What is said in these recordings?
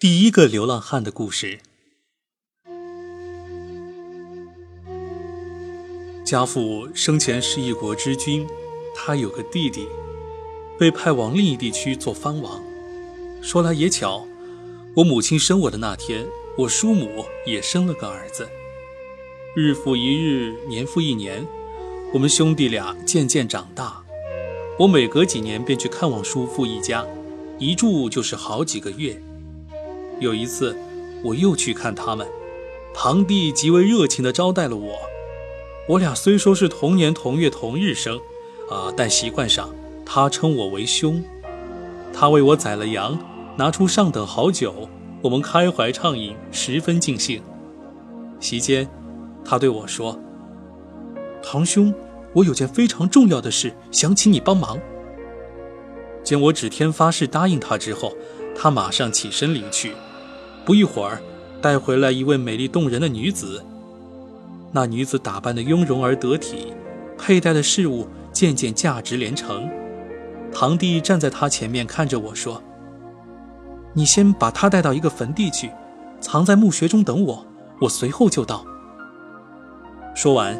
第一个流浪汉的故事。家父生前是一国之君，他有个弟弟，被派往另一地区做藩王。说来也巧，我母亲生我的那天，我叔母也生了个儿子。日复一日，年复一年，我们兄弟俩渐渐长大。我每隔几年便去看望叔父一家，一住就是好几个月。有一次，我又去看他们，堂弟极为热情地招待了我。我俩虽说是同年同月同日生，啊，但习惯上他称我为兄。他为我宰了羊，拿出上等好酒，我们开怀畅饮，十分尽兴。席间，他对我说：“堂兄，我有件非常重要的事，想请你帮忙。”见我指天发誓答应他之后，他马上起身离去。不一会儿，带回来一位美丽动人的女子。那女子打扮的雍容而得体，佩戴的饰物件件价值连城。堂弟站在她前面看着我说：“你先把她带到一个坟地去，藏在墓穴中等我，我随后就到。”说完，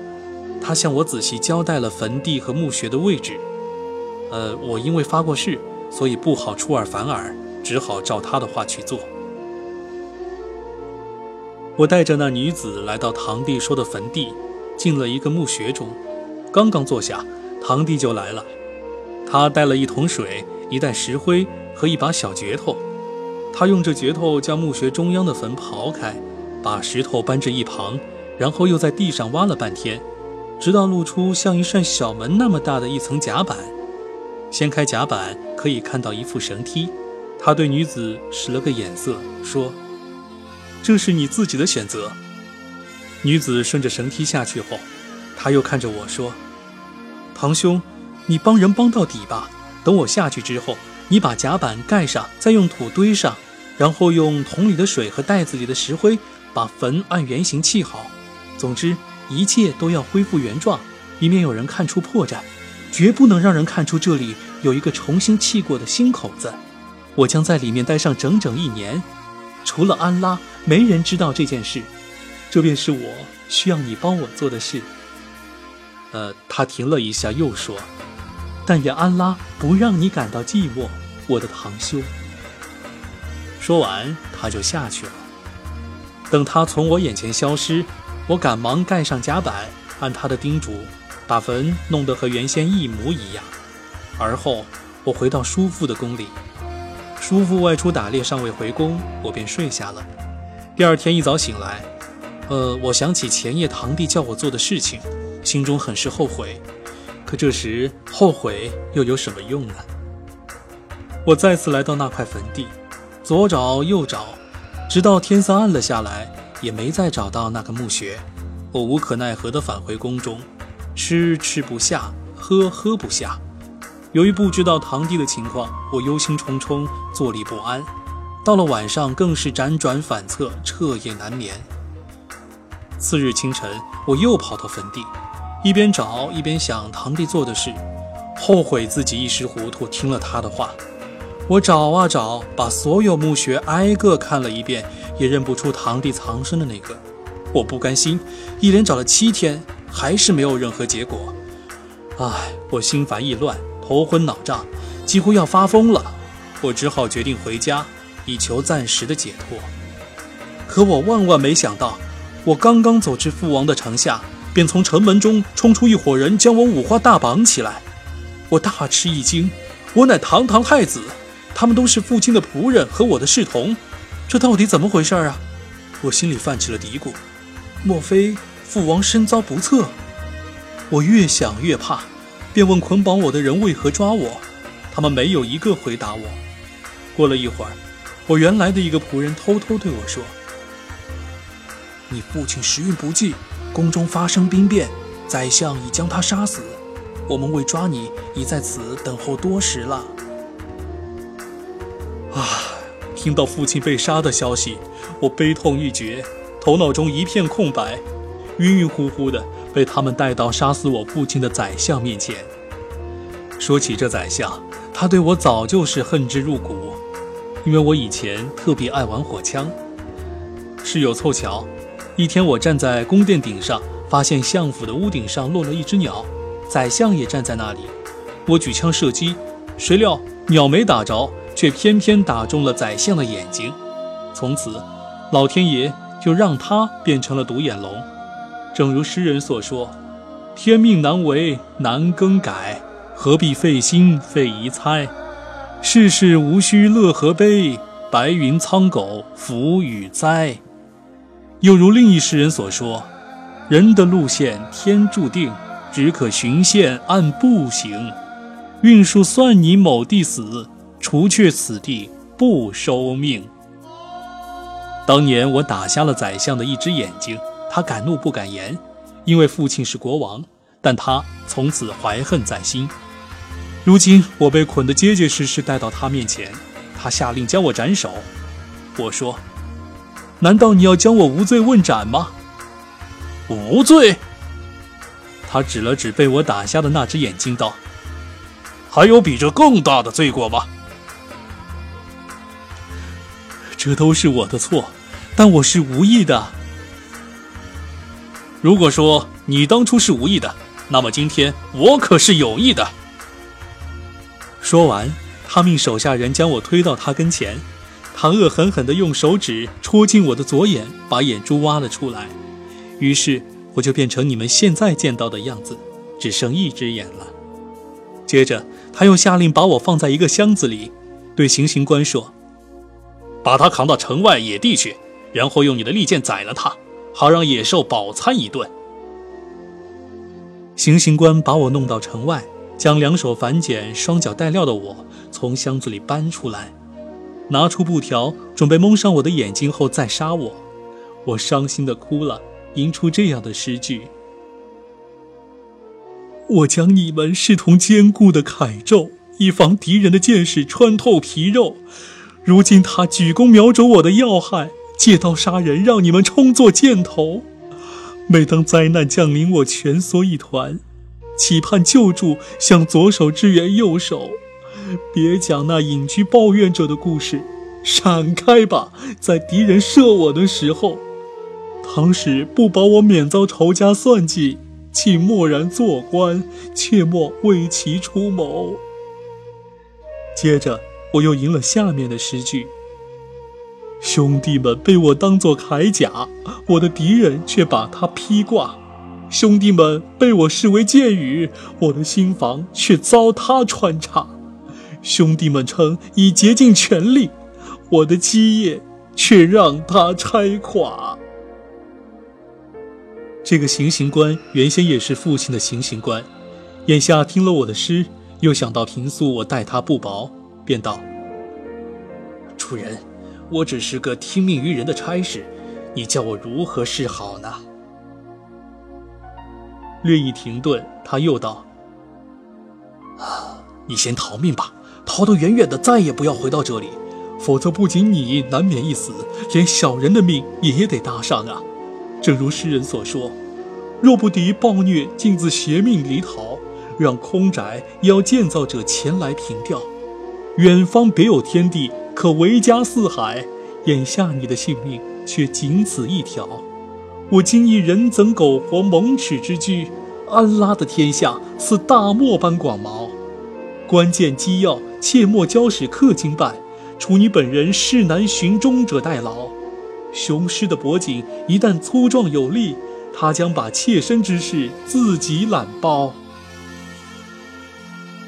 他向我仔细交代了坟地和墓穴的位置。呃，我因为发过誓，所以不好出尔反尔，只好照他的话去做。我带着那女子来到堂弟说的坟地，进了一个墓穴中。刚刚坐下，堂弟就来了。他带了一桶水、一袋石灰和一把小镢头。他用这镢头将墓穴中央的坟刨开，把石头搬至一旁，然后又在地上挖了半天，直到露出像一扇小门那么大的一层甲板。掀开甲板，可以看到一副绳梯。他对女子使了个眼色，说。这是你自己的选择。女子顺着绳梯下去后，她又看着我说：“堂兄，你帮人帮到底吧。等我下去之后，你把甲板盖上，再用土堆上，然后用桶里的水和袋子里的石灰把坟按圆形砌好。总之，一切都要恢复原状，以免有人看出破绽。绝不能让人看出这里有一个重新砌过的新口子。我将在里面待上整整一年。”除了安拉，没人知道这件事，这便是我需要你帮我做的事。呃，他停了一下，又说：“但愿安拉不让你感到寂寞，我的堂兄。”说完，他就下去了。等他从我眼前消失，我赶忙盖上甲板，按他的叮嘱，把坟弄得和原先一模一样。而后，我回到叔父的宫里。叔父外出打猎，尚未回宫，我便睡下了。第二天一早醒来，呃，我想起前夜堂弟叫我做的事情，心中很是后悔。可这时后悔又有什么用呢？我再次来到那块坟地，左找右找，直到天色暗了下来，也没再找到那个墓穴。我无可奈何地返回宫中，吃吃不下，喝喝不下。由于不知道堂弟的情况，我忧心忡忡，坐立不安。到了晚上，更是辗转反侧，彻夜难眠。次日清晨，我又跑到坟地，一边找一边想堂弟做的事，后悔自己一时糊涂，听了他的话。我找啊找，把所有墓穴挨个看了一遍，也认不出堂弟藏身的那个。我不甘心，一连找了七天，还是没有任何结果。唉，我心烦意乱。头昏脑胀，几乎要发疯了。我只好决定回家，以求暂时的解脱。可我万万没想到，我刚刚走至父王的城下，便从城门中冲出一伙人，将我五花大绑起来。我大吃一惊，我乃堂堂太子，他们都是父亲的仆人和我的侍从，这到底怎么回事啊？我心里泛起了嘀咕：莫非父王身遭不测？我越想越怕。便问捆绑我的人为何抓我，他们没有一个回答我。过了一会儿，我原来的一个仆人偷偷对我说：“你父亲时运不济，宫中发生兵变，宰相已将他杀死。我们为抓你，已在此等候多时了。”啊！听到父亲被杀的消息，我悲痛欲绝，头脑中一片空白，晕晕乎乎的。被他们带到杀死我父亲的宰相面前。说起这宰相，他对我早就是恨之入骨。因为我以前特别爱玩火枪。事有凑巧，一天我站在宫殿顶上，发现相府的屋顶上落了一只鸟，宰相也站在那里。我举枪射击，谁料鸟没打着，却偏偏打中了宰相的眼睛。从此，老天爷就让他变成了独眼龙。正如诗人所说：“天命难违难更改，何必费心费疑猜？世事无需乐和悲，白云苍狗福与灾。”又如另一诗人所说：“人的路线天注定，只可循线按步行。运数算你某地死，除却此地不收命。”当年我打瞎了宰相的一只眼睛，他敢怒不敢言，因为父亲是国王，但他从此怀恨在心。如今我被捆得结结实实带到他面前，他下令将我斩首。我说。难道你要将我无罪问斩吗？无罪。他指了指被我打瞎的那只眼睛，道：“还有比这更大的罪过吗？”这都是我的错，但我是无意的。如果说你当初是无意的，那么今天我可是有意的。说完，他命手下人将我推到他跟前。他恶狠狠地用手指戳进我的左眼，把眼珠挖了出来，于是我就变成你们现在见到的样子，只剩一只眼了。接着，他又下令把我放在一个箱子里，对行刑官说：“把他扛到城外野地去，然后用你的利剑宰了他，好让野兽饱餐一顿。”行刑官把我弄到城外，将两手反剪、双脚带镣的我从箱子里搬出来。拿出布条，准备蒙上我的眼睛后再杀我。我伤心的哭了，吟出这样的诗句：我将你们视同坚固的铠胄，以防敌人的箭矢穿透皮肉。如今他举弓瞄准我的要害，借刀杀人，让你们充作箭头。每当灾难降临，我蜷缩一团，期盼救助，向左手支援右手。别讲那隐居抱怨者的故事，闪开吧！在敌人射我的时候，倘使不保我免遭仇家算计，请默然做官，切莫为其出谋。接着，我又吟了下面的诗句：兄弟们被我当作铠甲，我的敌人却把它披挂；兄弟们被我视为箭雨，我的心房却遭他穿插。兄弟们称已竭尽全力，我的基业却让他拆垮。这个行刑官原先也是父亲的行刑官，眼下听了我的诗，又想到平素我待他不薄，便道：“主人，我只是个听命于人的差事，你叫我如何是好呢？”略一停顿，他又道：“啊，你先逃命吧。”逃得远远的，再也不要回到这里，否则不仅你难免一死，连小人的命也得搭上啊！正如诗人所说：“若不敌暴虐，竟自携命离逃，让空宅也要建造者前来凭吊。远方别有天地，可为家四海。眼下你的性命却仅此一条。我今以人怎苟活，蒙耻之居。安拉的天下似大漠般广袤，关键机要。”切莫交使客经办，除你本人势难寻终者代劳。雄狮的脖颈一旦粗壮有力，他将把妾身之事自己揽包。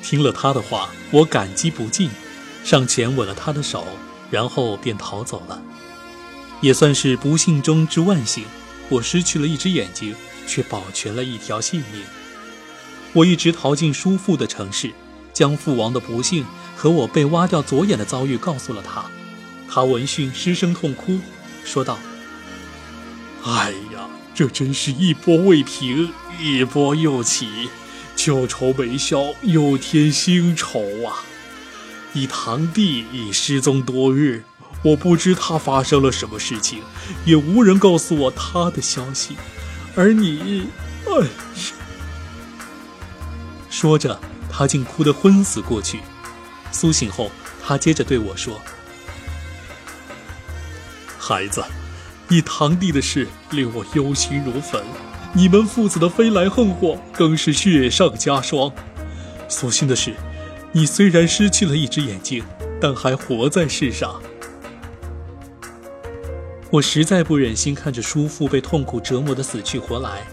听了他的话，我感激不尽，上前吻了他的手，然后便逃走了。也算是不幸中之万幸，我失去了一只眼睛，却保全了一条性命。我一直逃进叔父的城市，将父王的不幸。和我被挖掉左眼的遭遇告诉了他，他闻讯失声痛哭，说道：“哎呀，这真是一波未平，一波又起，旧愁没消，又添新愁啊！你堂弟已失踪多日，我不知他发生了什么事情，也无人告诉我他的消息，而你，哎！”说着，他竟哭得昏死过去。苏醒后，他接着对我说：“孩子，你堂弟的事令我忧心如焚，你们父子的飞来横祸更是雪上加霜。所幸的是，你虽然失去了一只眼睛，但还活在世上。我实在不忍心看着叔父被痛苦折磨的死去活来，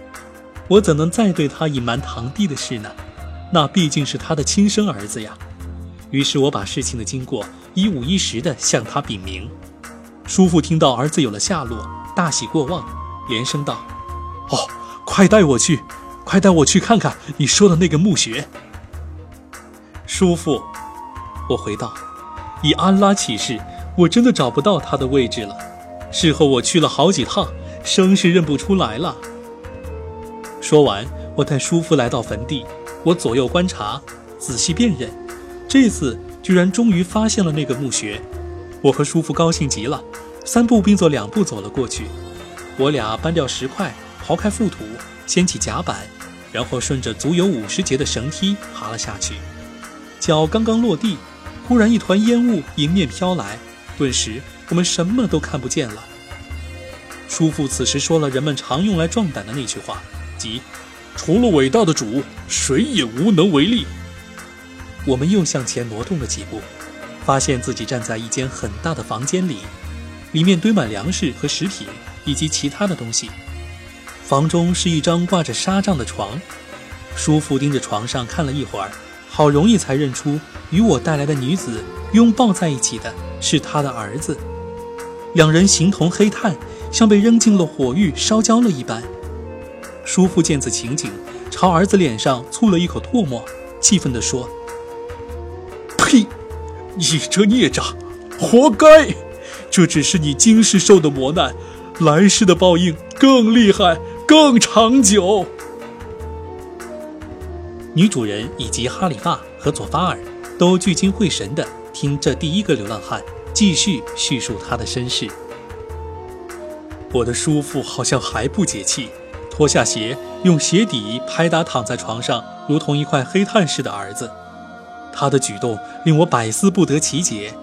我怎能再对他隐瞒堂弟的事呢？那毕竟是他的亲生儿子呀。于是我把事情的经过一五一十地向他禀明。叔父听到儿子有了下落，大喜过望，连声道：“哦，快带我去，快带我去看看你说的那个墓穴。”叔父，我回道：“以安拉起誓，我真的找不到他的位置了。”事后我去了好几趟，生是认不出来了。说完，我带叔父来到坟地，我左右观察，仔细辨认，这次居然终于发现了那个墓穴。我和叔父高兴极了，三步并作两步走了过去。我俩搬掉石块，刨开覆土，掀起甲板，然后顺着足有五十节的绳梯爬了下去。脚刚刚落地，忽然一团烟雾迎面飘来，顿时。我们什么都看不见了。叔父此时说了人们常用来壮胆的那句话，即“除了伟大的主，谁也无能为力。”我们又向前挪动了几步，发现自己站在一间很大的房间里，里面堆满粮食和食品以及其他的东西。房中是一张挂着纱帐的床，叔父盯着床上看了一会儿，好容易才认出与我带来的女子拥抱在一起的是他的儿子。两人形同黑炭，像被扔进了火狱烧焦了一般。叔父见此情景，朝儿子脸上啐了一口唾沫，气愤地说：“呸！你这孽障，活该！这只是你今世受的磨难，来世的报应更厉害、更长久。”女主人以及哈里发和佐法尔都聚精会神地听这第一个流浪汉。继续叙述他的身世。我的叔父好像还不解气，脱下鞋，用鞋底拍打躺在床上如同一块黑炭似的儿子。他的举动令我百思不得其解，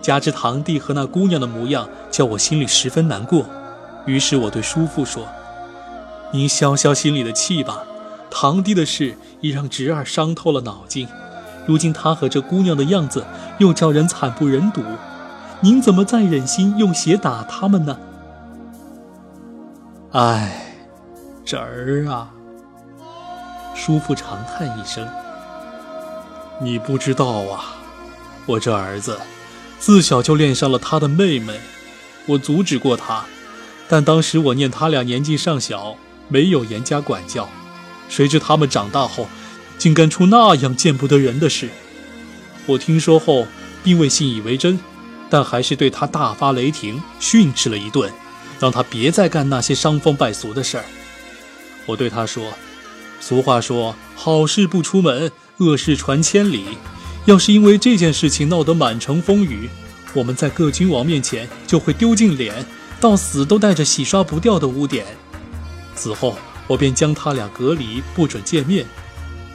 加之堂弟和那姑娘的模样，叫我心里十分难过。于是我对叔父说：“您消消心里的气吧，堂弟的事已让侄儿伤透了脑筋，如今他和这姑娘的样子，又叫人惨不忍睹。”您怎么再忍心用鞋打他们呢？唉，侄儿啊！叔父长叹一声：“你不知道啊，我这儿子自小就恋上了他的妹妹。我阻止过他，但当时我念他俩年纪尚小，没有严加管教。谁知他们长大后，竟干出那样见不得人的事。我听说后，并未信以为真。”但还是对他大发雷霆，训斥了一顿，让他别再干那些伤风败俗的事儿。我对他说：“俗话说，好事不出门，恶事传千里。要是因为这件事情闹得满城风雨，我们在各君王面前就会丢尽脸，到死都带着洗刷不掉的污点。此后，我便将他俩隔离，不准见面。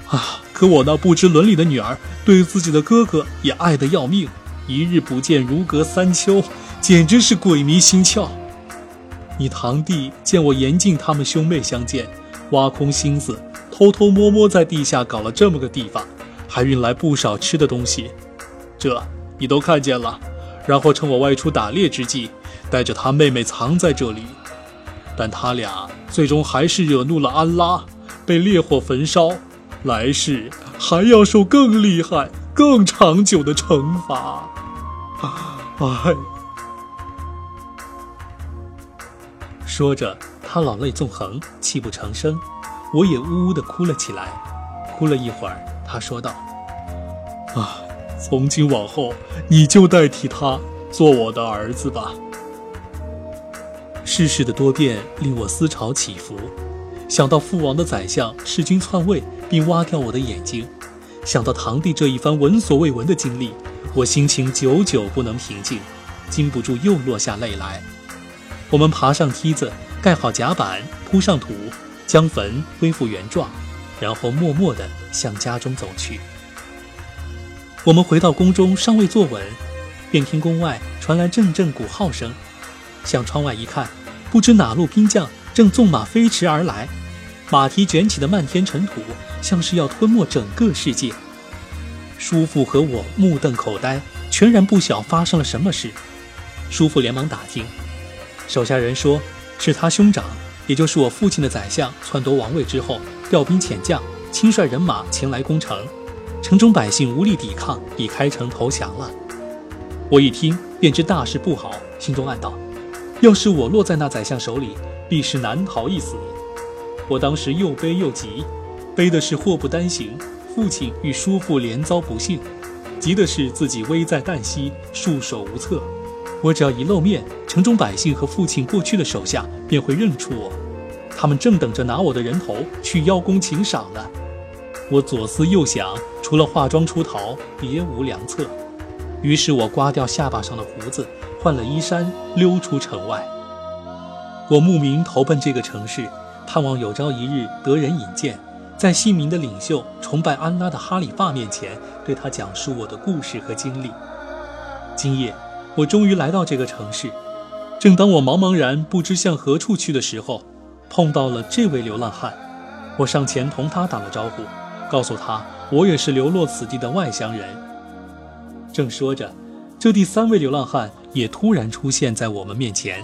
啊！可我那不知伦理的女儿，对自己的哥哥也爱得要命。”一日不见，如隔三秋，简直是鬼迷心窍。你堂弟见我严禁他们兄妹相见，挖空心思，偷偷摸摸在地下搞了这么个地方，还运来不少吃的东西，这你都看见了。然后趁我外出打猎之际，带着他妹妹藏在这里。但他俩最终还是惹怒了安拉，被烈火焚烧，来世还要受更厉害、更长久的惩罚。哎，说着，他老泪纵横，泣不成声。我也呜呜的哭了起来。哭了一会儿，他说道：“啊，从今往后，你就代替他做我的儿子吧。”世事的多变令我思潮起伏，想到父王的宰相弑君篡位，并挖掉我的眼睛，想到堂弟这一番闻所未闻的经历。我心情久久不能平静，禁不住又落下泪来。我们爬上梯子，盖好甲板，铺上土，将坟恢复原状，然后默默地向家中走去。我们回到宫中，尚未坐稳，便听宫外传来阵阵鼓号声。向窗外一看，不知哪路兵将正纵马飞驰而来，马蹄卷起的漫天尘土，像是要吞没整个世界。叔父和我目瞪口呆，全然不晓发生了什么事。叔父连忙打听，手下人说是他兄长，也就是我父亲的宰相篡夺王位之后，调兵遣将，亲率人马前来攻城，城中百姓无力抵抗，已开城投降了。我一听便知大事不好，心中暗道：要是我落在那宰相手里，必是难逃一死。我当时又悲又急，悲的是祸不单行。父亲与叔父连遭不幸，急的是自己危在旦夕，束手无策。我只要一露面，城中百姓和父亲过去的手下便会认出我，他们正等着拿我的人头去邀功请赏呢。我左思右想，除了化妆出逃，别无良策。于是我刮掉下巴上的胡子，换了衣衫，溜出城外。我慕名投奔这个城市，盼望有朝一日得人引荐。在姓名的领袖崇拜安拉的哈里发面前，对他讲述我的故事和经历。今夜，我终于来到这个城市。正当我茫茫然不知向何处去的时候，碰到了这位流浪汉。我上前同他打了招呼，告诉他我也是流落此地的外乡人。正说着，这第三位流浪汉也突然出现在我们面前。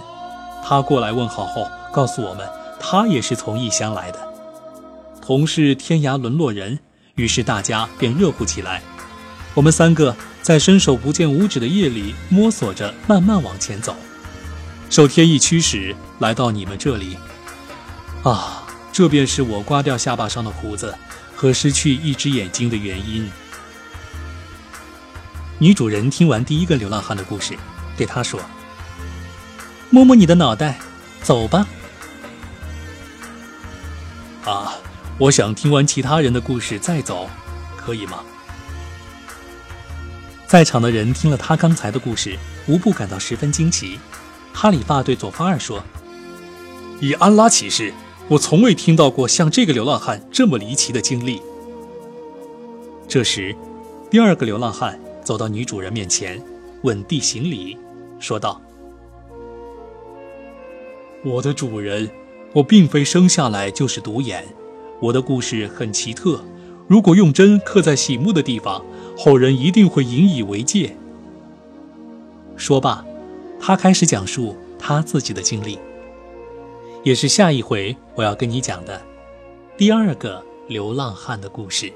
他过来问好后，告诉我们他也是从异乡来的。同是天涯沦落人，于是大家便热乎起来。我们三个在伸手不见五指的夜里摸索着，慢慢往前走。受天意驱使，来到你们这里。啊，这便是我刮掉下巴上的胡子和失去一只眼睛的原因。女主人听完第一个流浪汉的故事，对他说：“摸摸你的脑袋，走吧。”啊。我想听完其他人的故事再走，可以吗？在场的人听了他刚才的故事，无不感到十分惊奇。哈里发对佐法尔说：“以安拉起誓，我从未听到过像这个流浪汉这么离奇的经历。”这时，第二个流浪汉走到女主人面前，稳地行礼，说道：“我的主人，我并非生下来就是独眼。”我的故事很奇特，如果用针刻在醒目的地方，后人一定会引以为戒。说罢，他开始讲述他自己的经历，也是下一回我要跟你讲的第二个流浪汉的故事。